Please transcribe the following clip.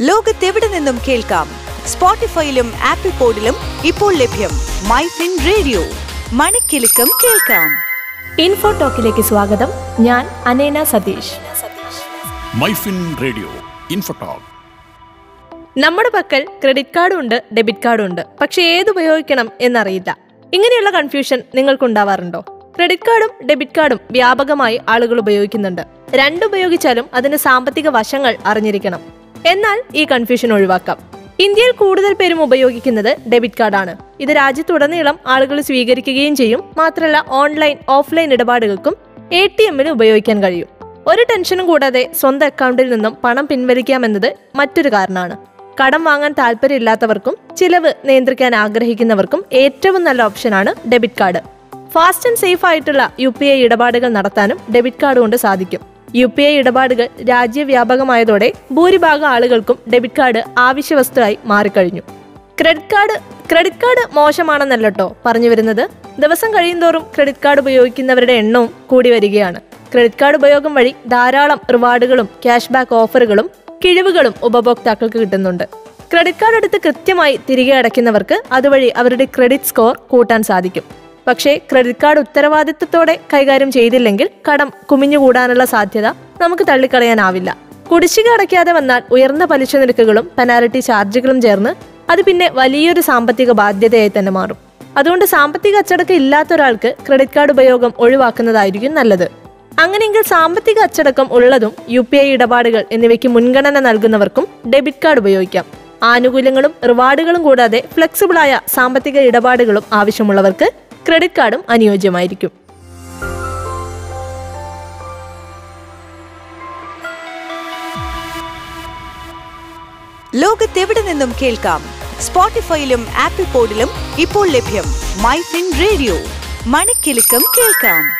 ലോകത്തെവിടെ നിന്നും കേൾക്കാം? സ്പോട്ടിഫൈയിലും ആപ്പിൾ പോഡിലും ഇപ്പോൾ ലഭ്യം മൈ ഫിൻ റേഡിയോ. മണിക്കിലുക്കം കേൾക്കാം. ഇൻഫോ ടോക്കിലേക്ക് സ്വാഗതം. ഞാൻ അനേന Satheesh. MyFin radio info talk. നമ്മുടെ പക്കൽ ക്രെഡിറ്റ് കാർഡും ഉണ്ട് ഡെബിറ്റ് കാർഡും ഉണ്ട്. പക്ഷെ ഏത് ഉപയോഗിക്കണം എന്നറിയില്ല. ഇങ്ങനെയുള്ള കൺഫ്യൂഷൻ നിങ്ങൾക്കുണ്ടാവാറുണ്ടോ? ക്രെഡിറ്റ് കാർഡും ഡെബിറ്റ് കാർഡും വ്യാപകമായി ആളുകൾ ഉപയോഗിക്കുന്നുണ്ട്. രണ്ടുപയോഗിച്ചാലും അതിന് സാമ്പത്തിക വശങ്ങൾ അറിഞ്ഞിരിക്കണം. എന്നാൽ ഈ കൺഫ്യൂഷൻ ഒഴിവാക്കാം. ഇന്ത്യയിൽ കൂടുതൽ പേരും ഉപയോഗിക്കുന്നത് ഡെബിറ്റ് കാർഡാണ് ഇത് രാജ്യത്തുടനീളം ആളുകൾ സ്വീകരിക്കുകയും ചെയ്യും. മാത്രമല്ല ഓൺലൈൻ ഓഫ്ലൈൻ ഇടപാടുകൾക്കും എ ടി എമ്മിന് ഉപയോഗിക്കാൻ കഴിയും. ഒരു ടെൻഷനും കൂടാതെ സ്വന്തം അക്കൗണ്ടിൽ നിന്നും പണം പിൻവലിക്കാമെന്നത് മറ്റൊരു കാരണമാണ്. കടം വാങ്ങാൻ താല്പര്യമില്ലാത്തവർക്കും ചിലവ് നിയന്ത്രിക്കാൻ ആഗ്രഹിക്കുന്നവർക്കും ഏറ്റവും നല്ല ഓപ്ഷനാണ് debit card fast and safe ആയിട്ടുള്ള യു ഇടപാടുകൾ നടത്താനും ഡെബിറ്റ് കാർഡ് കൊണ്ട് സാധിക്കും. യു പി ഐ ഇടപാടുകൾ രാജ്യവ്യാപകമായതോടെ ഭൂരിഭാഗം ആളുകൾക്കും ഡെബിറ്റ് കാർഡ് ആവശ്യ വസ്തുവായി മാറിക്കഴിഞ്ഞു. ക്രെഡിറ്റ് കാർഡ് ക്രെഡിറ്റ് കാർഡ് മോശമാണെന്നല്ലോ പറഞ്ഞു വരുന്നത്. ദിവസം കഴിയുന്തോറും ക്രെഡിറ്റ് കാർഡ് ഉപയോഗിക്കുന്നവരുടെ എണ്ണവും കൂടി വരികയാണ്. ക്രെഡിറ്റ് കാർഡ് ഉപയോഗം വഴി ധാരാളം റിവാർഡുകളും ക്യാഷ് ബാക്ക് ഓഫറുകളും കിഴിവുകളും ഉപഭോക്താക്കൾക്ക് കിട്ടുന്നുണ്ട്. ക്രെഡിറ്റ് കാർഡ് എടുത്ത് കൃത്യമായി തിരികെ അടയ്ക്കുന്നവർക്ക് അതുവഴി അവരുടെ ക്രെഡിറ്റ് സ്കോർ കൂട്ടാൻ സാധിക്കും. പക്ഷേ ക്രെഡിറ്റ് കാർഡ് ഉത്തരവാദിത്തത്തോടെ കൈകാര്യം ചെയ്തില്ലെങ്കിൽ കടം കുമിഞ്ഞുകൂടാനുള്ള സാധ്യത നമുക്ക് തള്ളിക്കളയാനാവില്ല. കുടിശ്ശിക അടയ്ക്കാതെ വന്നാൽ ഉയർന്ന പലിശ നിരക്കുകളും പെനാൽറ്റി ചാർജുകളും ചേർന്ന് അത് പിന്നെ വലിയൊരു സാമ്പത്തിക ബാധ്യതയായി തന്നെ മാറും. അതുകൊണ്ട് സാമ്പത്തിക അച്ചടക്കം ഇല്ലാത്ത ഒരാൾക്ക് ക്രെഡിറ്റ് കാർഡ് ഉപയോഗം ഒഴിവാക്കുന്നതായിരിക്കും നല്ലത്. അങ്ങനെയെങ്കിൽ സാമ്പത്തിക അച്ചടക്കം ഉള്ളതും യു പി ഐ ഇടപാടുകൾ എന്നിവയ്ക്ക് മുൻഗണന നൽകുന്നവർക്കും ഡെബിറ്റ് കാർഡ് ഉപയോഗിക്കാം. ആനുകൂല്യങ്ങളും റിവാർഡുകളും കൂടാതെ ഫ്ലെക്സിബിളായ സാമ്പത്തിക ഇടപാടുകളും ആവശ്യമുള്ളവർക്ക് ക്രെഡിറ്റ് കാർഡും അനുയോജ്യമായിരിക്കും. ലോകത്തെവിടെ നിന്നും കേൾക്കാം? സ്പോട്ടിഫൈയിലും ആപ്പിൾ പോഡിലും ഇപ്പോൾ ലഭ്യം മൈ ഫിൻ റേഡിയോ. മണിക്കിലുക്കം കേൾക്കാം.